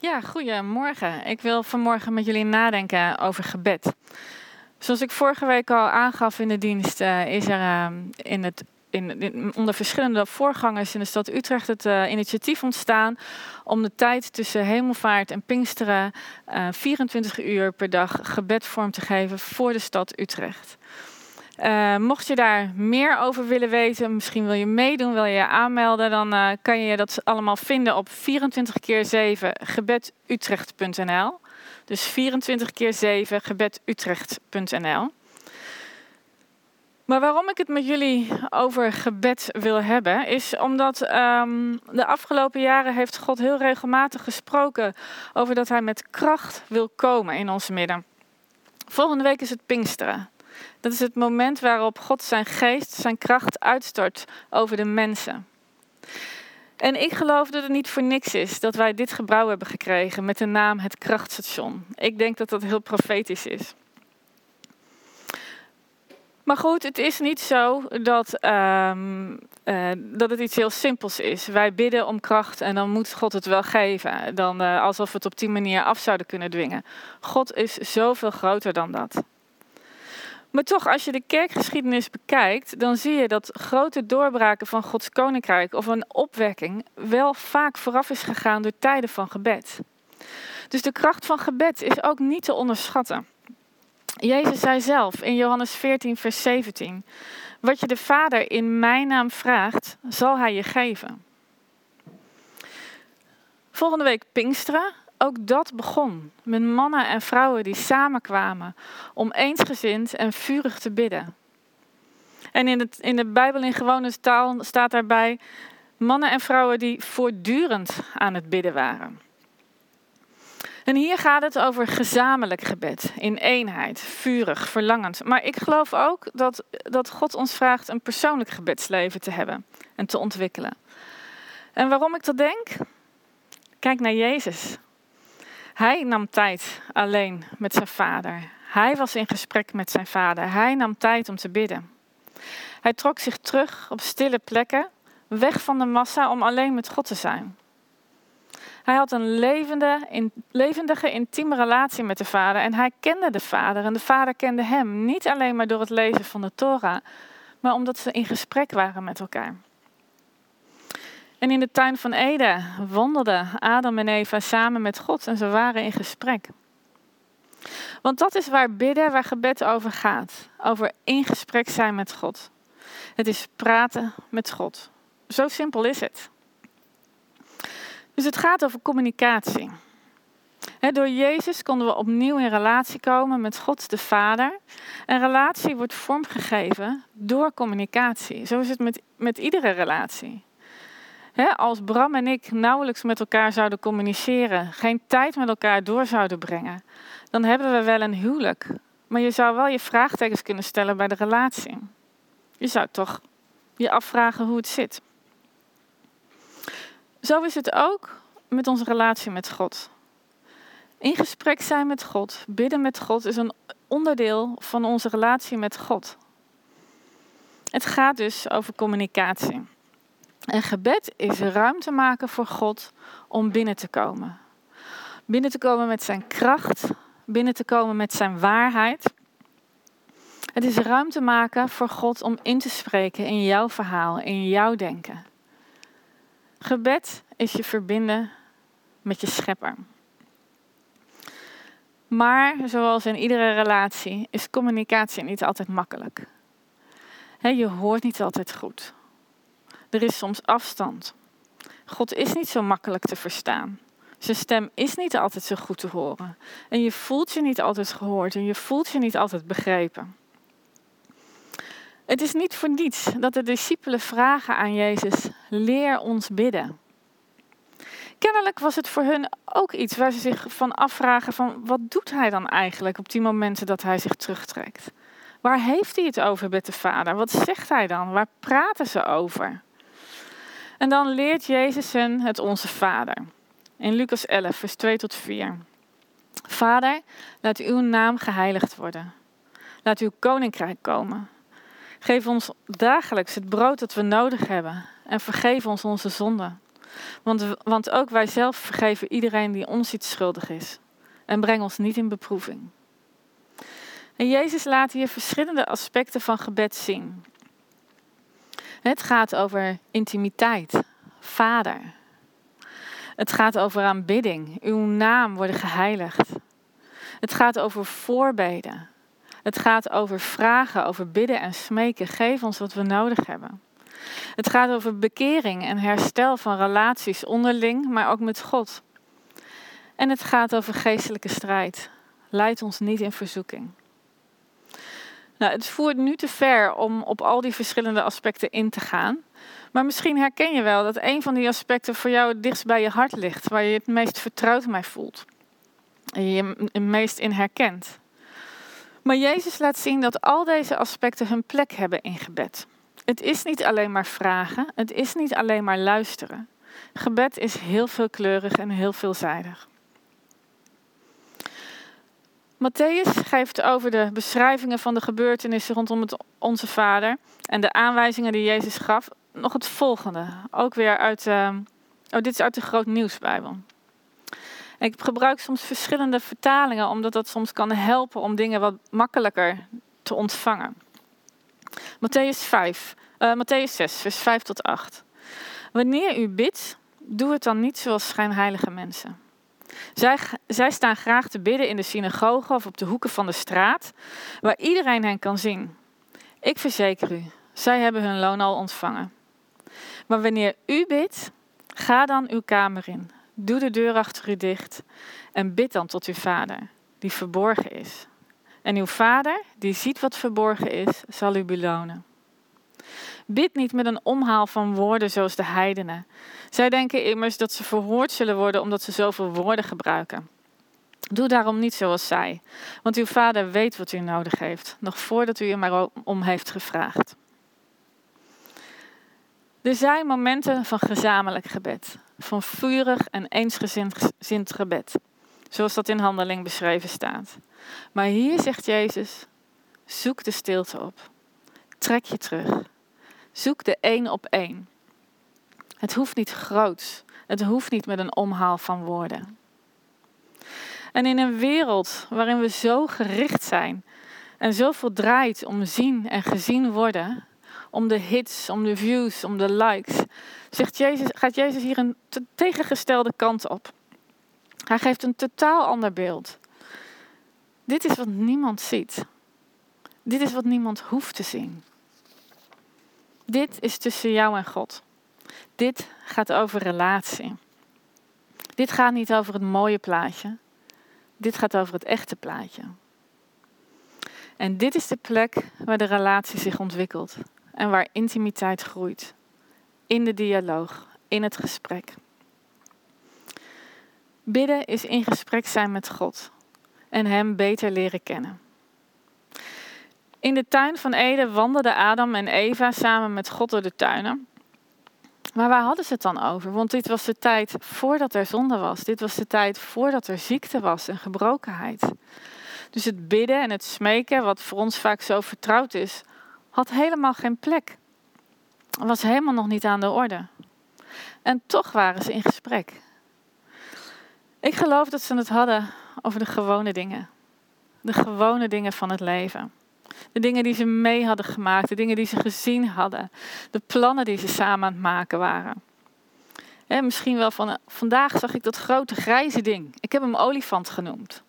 Ja, goedemorgen. Ik wil vanmorgen met jullie nadenken over gebed. Zoals ik vorige week al aangaf in de dienst, uh, is er uh, in het, in, onder verschillende voorgangers in de stad Utrecht het uh, initiatief ontstaan om de tijd tussen hemelvaart en Pinksteren 24 eh, uur per dag gebed vorm te geven voor de stad Utrecht. Uh, mocht je daar meer over willen weten, misschien wil je meedoen, wil je je aanmelden, dan uh, kan je dat allemaal vinden op 24 keer 7 gebedutrecht.nl. Dus 24 keer 7 gebedutrecht.nl. Maar waarom ik het met jullie over gebed wil hebben, is omdat um, de afgelopen jaren heeft God heel regelmatig gesproken over dat Hij met kracht wil komen in ons midden. Volgende week is het Pinksteren. Dat is het moment waarop God zijn geest, zijn kracht uitstort over de mensen. En ik geloof dat het niet voor niks is dat wij dit gebouw hebben gekregen met de naam het krachtstation. Ik denk dat dat heel profetisch is. Maar goed, het is niet zo dat, um, uh, dat het iets heel simpels is. Wij bidden om kracht en dan moet God het wel geven. Dan, uh, alsof we het op die manier af zouden kunnen dwingen. God is zoveel groter dan dat. Maar toch, als je de kerkgeschiedenis bekijkt, dan zie je dat grote doorbraken van Gods koninkrijk of een opwekking wel vaak vooraf is gegaan door tijden van gebed. Dus de kracht van gebed is ook niet te onderschatten. Jezus zei zelf in Johannes 14, vers 17: Wat je de Vader in mijn naam vraagt, zal hij je geven. Volgende week Pinksteren ook dat begon met mannen en vrouwen die samenkwamen om eensgezind en vurig te bidden. En in, het, in de Bijbel in gewone taal staat daarbij mannen en vrouwen die voortdurend aan het bidden waren. En hier gaat het over gezamenlijk gebed, in eenheid, vurig, verlangend. Maar ik geloof ook dat, dat God ons vraagt een persoonlijk gebedsleven te hebben en te ontwikkelen. En waarom ik dat denk? Kijk naar Jezus. Hij nam tijd alleen met zijn vader. Hij was in gesprek met zijn vader. Hij nam tijd om te bidden. Hij trok zich terug op stille plekken, weg van de massa om alleen met God te zijn. Hij had een levende, levendige, intieme relatie met de vader en hij kende de vader en de vader kende hem. Niet alleen maar door het lezen van de Torah, maar omdat ze in gesprek waren met elkaar. En in de tuin van Eden wandelden Adam en Eva samen met God en ze waren in gesprek. Want dat is waar bidden, waar gebed over gaat. Over in gesprek zijn met God. Het is praten met God. Zo simpel is het. Dus het gaat over communicatie. door Jezus konden we opnieuw in relatie komen met God de Vader. En relatie wordt vormgegeven door communicatie. Zo is het met, met iedere relatie als Bram en ik nauwelijks met elkaar zouden communiceren, geen tijd met elkaar door zouden brengen, dan hebben we wel een huwelijk. Maar je zou wel je vraagtekens kunnen stellen bij de relatie. Je zou toch je afvragen hoe het zit. Zo is het ook met onze relatie met God. In gesprek zijn met God, bidden met God, is een onderdeel van onze relatie met God. Het gaat dus over communicatie. En gebed is ruimte maken voor God om binnen te komen. Binnen te komen met zijn kracht, binnen te komen met zijn waarheid. Het is ruimte maken voor God om in te spreken in jouw verhaal, in jouw denken. Gebed is je verbinden met je schepper. Maar zoals in iedere relatie is communicatie niet altijd makkelijk. je hoort niet altijd goed. Er is soms afstand. God is niet zo makkelijk te verstaan. Zijn stem is niet altijd zo goed te horen. En je voelt je niet altijd gehoord en je voelt je niet altijd begrepen. Het is niet voor niets dat de discipelen vragen aan Jezus: leer ons bidden. Kennelijk was het voor hun ook iets waar ze zich van afvragen van wat doet hij dan eigenlijk op die momenten dat hij zich terugtrekt? Waar heeft hij het over met de Vader? Wat zegt hij dan? Waar praten ze over? En dan leert Jezus hen het Onze Vader. In Lucas 11, vers 2 tot 4. Vader, laat uw naam geheiligd worden. Laat uw koninkrijk komen. Geef ons dagelijks het brood dat we nodig hebben en vergeef ons onze zonden. Want, want ook wij zelf vergeven iedereen die ons iets schuldig is. En breng ons niet in beproeving. En Jezus laat hier verschillende aspecten van gebed zien. Het gaat over intimiteit, Vader. Het gaat over aanbidding, uw naam worden geheiligd. Het gaat over voorbeden. Het gaat over vragen, over bidden en smeken. Geef ons wat we nodig hebben. Het gaat over bekering en herstel van relaties onderling, maar ook met God. En het gaat over geestelijke strijd. Leid ons niet in verzoeking. Nou, het voert nu te ver om op al die verschillende aspecten in te gaan. Maar misschien herken je wel dat een van die aspecten voor jou het dichtst bij je hart ligt, waar je het meest vertrouwd mee voelt. En je je het meest in herkent. Maar Jezus laat zien dat al deze aspecten hun plek hebben in gebed. Het is niet alleen maar vragen, het is niet alleen maar luisteren. Gebed is heel veelkleurig en heel veelzijdig. Matthäus geeft over de beschrijvingen van de gebeurtenissen rondom het Onze Vader en de aanwijzingen die Jezus gaf nog het volgende. Ook weer uit, uh, oh, dit is uit de Groot Nieuwsbijbel. Ik gebruik soms verschillende vertalingen, omdat dat soms kan helpen om dingen wat makkelijker te ontvangen. Matthäus 5, uh, Matthäus 6, vers 5 tot 8. Wanneer u bidt, doe het dan niet zoals schijnheilige mensen. Zij, zij staan graag te bidden in de synagoge of op de hoeken van de straat, waar iedereen hen kan zien. Ik verzeker u, zij hebben hun loon al ontvangen. Maar wanneer u bidt, ga dan uw kamer in. Doe de deur achter u dicht en bid dan tot uw vader, die verborgen is. En uw vader, die ziet wat verborgen is, zal u belonen. Bid niet met een omhaal van woorden zoals de heidenen. Zij denken immers dat ze verhoord zullen worden omdat ze zoveel woorden gebruiken. Doe daarom niet zoals zij, want uw vader weet wat u nodig heeft, nog voordat u er maar om heeft gevraagd. Er zijn momenten van gezamenlijk gebed, van vurig en eensgezind gebed, zoals dat in handeling beschreven staat. Maar hier zegt Jezus, zoek de stilte op, trek je terug, zoek de één op één. Het hoeft niet groots, het hoeft niet met een omhaal van woorden. En in een wereld waarin we zo gericht zijn en zoveel draait om zien en gezien worden, om de hits, om de views, om de likes, zegt Jezus, gaat Jezus hier een tegengestelde kant op. Hij geeft een totaal ander beeld. Dit is wat niemand ziet. Dit is wat niemand hoeft te zien. Dit is tussen jou en God. Dit gaat over relatie. Dit gaat niet over het mooie plaatje. Dit gaat over het echte plaatje. En dit is de plek waar de relatie zich ontwikkelt en waar intimiteit groeit. In de dialoog, in het gesprek. Bidden is in gesprek zijn met God en Hem beter leren kennen. In de tuin van Eden wandelden Adam en Eva samen met God door de tuinen. Maar waar hadden ze het dan over? Want dit was de tijd voordat er zonde was. Dit was de tijd voordat er ziekte was en gebrokenheid. Dus het bidden en het smeken, wat voor ons vaak zo vertrouwd is, had helemaal geen plek. Was helemaal nog niet aan de orde. En toch waren ze in gesprek. Ik geloof dat ze het hadden over de gewone dingen. De gewone dingen van het leven. De dingen die ze mee hadden gemaakt, de dingen die ze gezien hadden, de plannen die ze samen aan het maken waren. misschien wel van vandaag zag ik dat grote grijze ding. Ik heb hem olifant genoemd.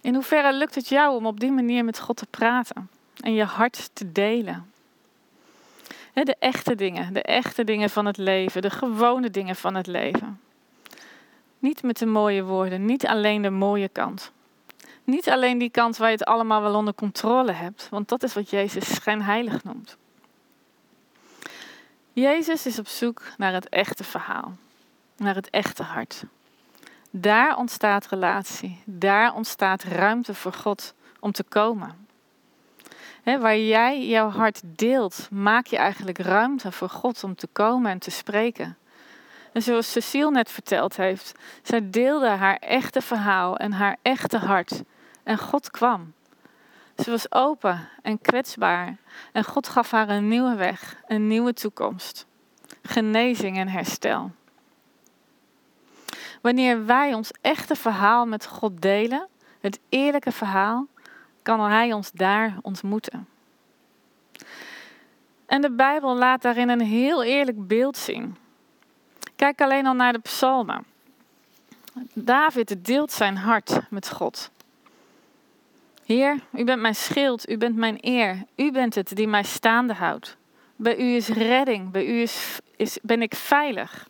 In hoeverre lukt het jou om op die manier met God te praten en je hart te delen? De echte dingen, de echte dingen van het leven, de gewone dingen van het leven. Niet met de mooie woorden, niet alleen de mooie kant. Niet alleen die kant waar je het allemaal wel onder controle hebt, want dat is wat Jezus schijnheilig noemt. Jezus is op zoek naar het echte verhaal, naar het echte hart. Daar ontstaat relatie. Daar ontstaat ruimte voor God om te komen. waar jij jouw hart deelt, maak je eigenlijk ruimte voor God om te komen en te spreken. En zoals Cecile net verteld heeft, zij deelde haar echte verhaal en haar echte hart. En God kwam. Ze was open en kwetsbaar. En God gaf haar een nieuwe weg, een nieuwe toekomst. genezing en herstel. Wanneer wij ons echte verhaal met God delen, het eerlijke verhaal, kan Hij ons daar ontmoeten. En de Bijbel laat daarin een heel eerlijk beeld zien. Kijk alleen al naar de psalmen. David deelt zijn hart met God. Heer, u bent mijn schild, u bent mijn eer, u bent het die mij staande houdt. Bij u is redding, bij u is, is, ben ik veilig.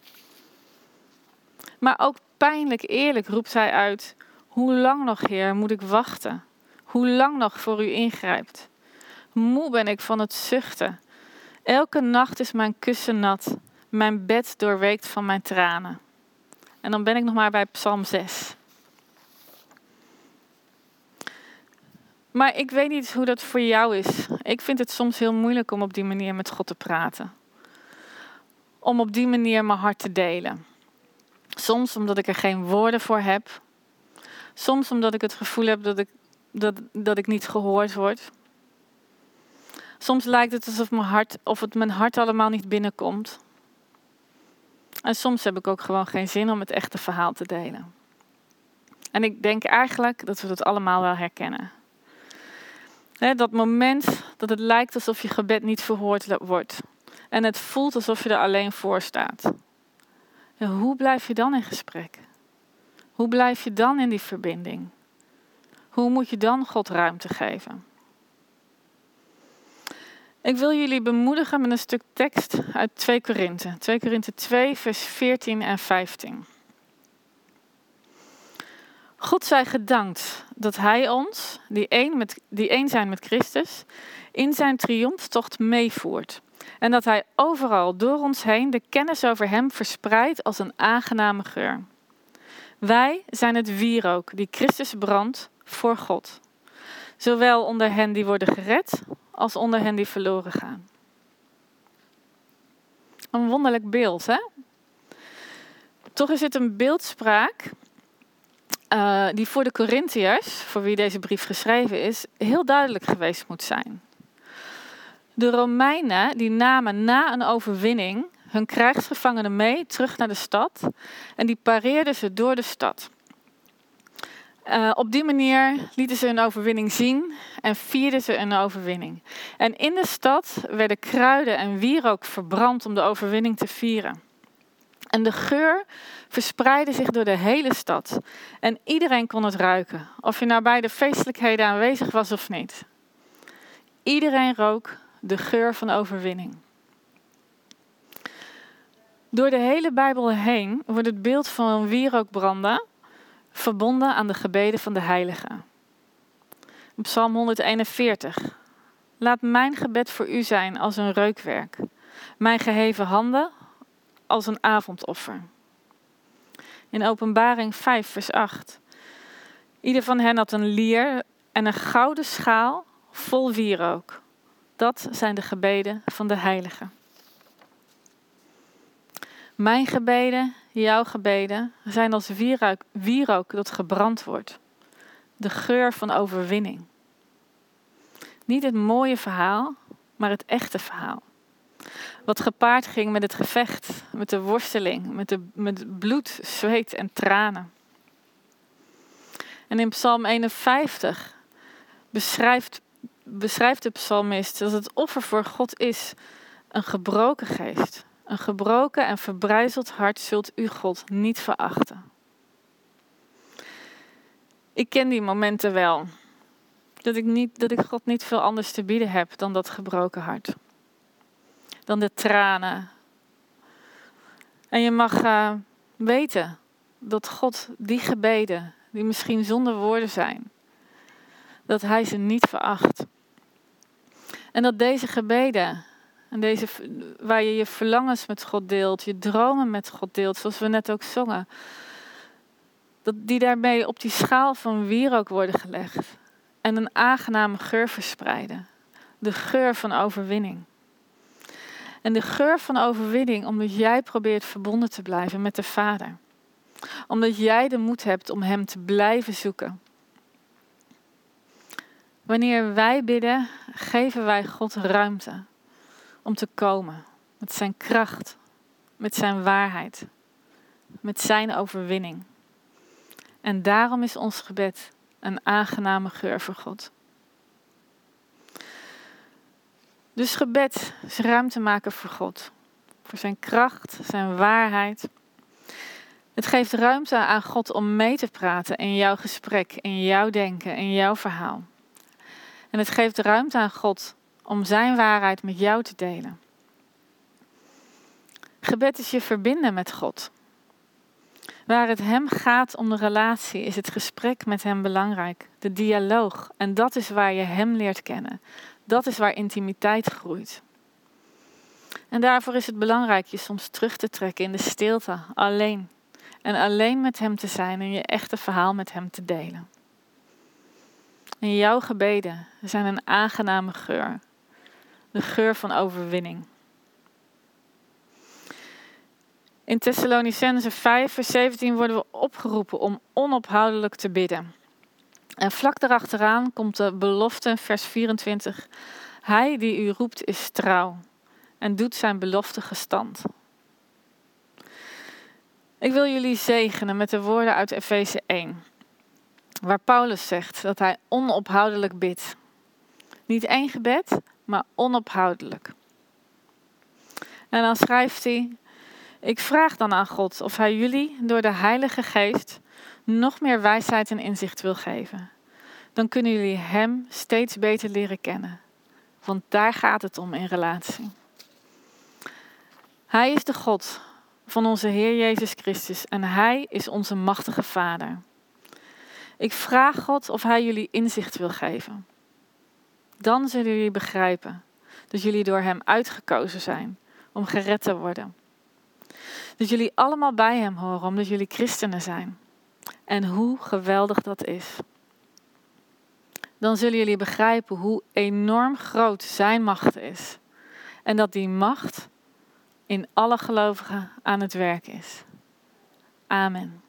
Maar ook pijnlijk eerlijk roept hij uit: Hoe lang nog, Heer, moet ik wachten? Hoe lang nog voor u ingrijpt? Moe ben ik van het zuchten. Elke nacht is mijn kussen nat, mijn bed doorweekt van mijn tranen. En dan ben ik nog maar bij Psalm 6. Maar ik weet niet hoe dat voor jou is. Ik vind het soms heel moeilijk om op die manier met God te praten. Om op die manier mijn hart te delen. Soms omdat ik er geen woorden voor heb. Soms omdat ik het gevoel heb dat ik, dat, dat ik niet gehoord word. Soms lijkt het alsof mijn hart, of het mijn hart allemaal niet binnenkomt. En soms heb ik ook gewoon geen zin om het echte verhaal te delen. En ik denk eigenlijk dat we dat allemaal wel herkennen. Dat moment dat het lijkt alsof je gebed niet verhoord wordt. En het voelt alsof je er alleen voor staat. hoe blijf je dan in gesprek? Hoe blijf je dan in die verbinding? Hoe moet je dan God ruimte geven? Ik wil jullie bemoedigen met een stuk tekst uit 2 Korinthe. 2 Korinthe 2, vers 14 en 15. God zij gedankt dat Hij ons, die één, met, die één zijn met Christus, in zijn triomftocht meevoert. En dat Hij overal door ons heen de kennis over Hem verspreidt als een aangename geur. Wij zijn het wierook die Christus brandt voor God. Zowel onder hen die worden gered als onder hen die verloren gaan. Een wonderlijk beeld, hè? Toch is het een beeldspraak uh, die voor de Corinthiërs, voor wie deze brief geschreven is, heel duidelijk geweest moet zijn. De Romeinen die namen na een overwinning hun krijgsgevangenen mee terug naar de stad en die pareerden ze door de stad. Uh, op die manier lieten ze een overwinning zien en vierden ze een overwinning. En in de stad werden kruiden en wierook verbrand om de overwinning te vieren. En de geur verspreidde zich door de hele stad. En iedereen kon het ruiken, of je nou bij de feestelijkheden aanwezig was of niet. Iedereen rook de geur van overwinning. Door de hele Bijbel heen wordt het beeld van wierookbranden verbonden aan de gebeden van de heiligen. Psalm 141. Laat mijn gebed voor u zijn als een reukwerk, mijn geheven handen als een avondoffer. In Openbaring 5, vers 8. Ieder van hen had een lier en een gouden schaal vol wierook. Dat zijn de gebeden van de heiligen. Mijn gebeden, jouw gebeden, zijn als wierook, wierook dat gebrand wordt. De geur van overwinning. Niet het mooie verhaal, maar het echte verhaal. Wat gepaard ging met het gevecht, met de worsteling, met, de, met bloed, zweet en tranen. En in Psalm 51 beschrijft, beschrijft de psalmist dat het offer voor God is een gebroken geest. Een gebroken en verbrijzeld hart zult u God niet verachten. Ik ken die momenten wel. Dat ik, niet, dat ik God niet veel anders te bieden heb dan dat gebroken hart. Dan de tranen. En je mag uh, weten dat God die gebeden, die misschien zonder woorden zijn, dat Hij ze niet veracht. En dat deze gebeden en deze, waar je je verlangens met God deelt, je dromen met God deelt, zoals we net ook zongen. Dat die daarmee op die schaal van wierook worden gelegd. En een aangename geur verspreiden. De geur van overwinning. En de geur van overwinning omdat jij probeert verbonden te blijven met de Vader. Omdat jij de moed hebt om Hem te blijven zoeken. Wanneer wij bidden, geven wij God ruimte om te komen met zijn kracht, met zijn waarheid, met zijn overwinning. En daarom is ons gebed een aangename geur voor God. Dus gebed is ruimte maken voor God, voor zijn kracht, zijn waarheid. Het geeft ruimte aan God om mee te praten in jouw gesprek, in jouw denken, in jouw verhaal. En het geeft ruimte aan God om zijn waarheid met jou te delen. Gebed is je verbinden met God. Waar het Hem gaat om de relatie, is het gesprek met Hem belangrijk. De dialoog. En dat is waar je Hem leert kennen. Dat is waar intimiteit groeit. En daarvoor is het belangrijk je soms terug te trekken in de stilte, alleen. En alleen met Hem te zijn en je echte verhaal met Hem te delen. En jouw gebeden zijn een aangename geur. De geur van overwinning. In Thessalonicense 5, vers 17 worden we opgeroepen om onophoudelijk te bidden. En vlak daarachteraan komt de belofte, vers 24. Hij die u roept is trouw en doet zijn belofte gestand. Ik wil jullie zegenen met de woorden uit Efeze 1, waar Paulus zegt dat hij onophoudelijk bidt. Niet één gebed, maar onophoudelijk. En dan schrijft hij: Ik vraag dan aan God of Hij jullie door de Heilige Geest nog meer wijsheid en inzicht wil geven. Dan kunnen jullie Hem steeds beter leren kennen. Want daar gaat het om in relatie. Hij is de God van onze Heer Jezus Christus en Hij is onze machtige Vader. Ik vraag God of Hij jullie inzicht wil geven. Dan zullen jullie begrijpen dat jullie door Hem uitgekozen zijn om gered te worden. Dat jullie allemaal bij Hem horen omdat jullie christenen zijn. En hoe geweldig dat is. Dan zullen jullie begrijpen hoe enorm groot Zijn macht is. En dat die macht in alle gelovigen aan het werk is. Amen.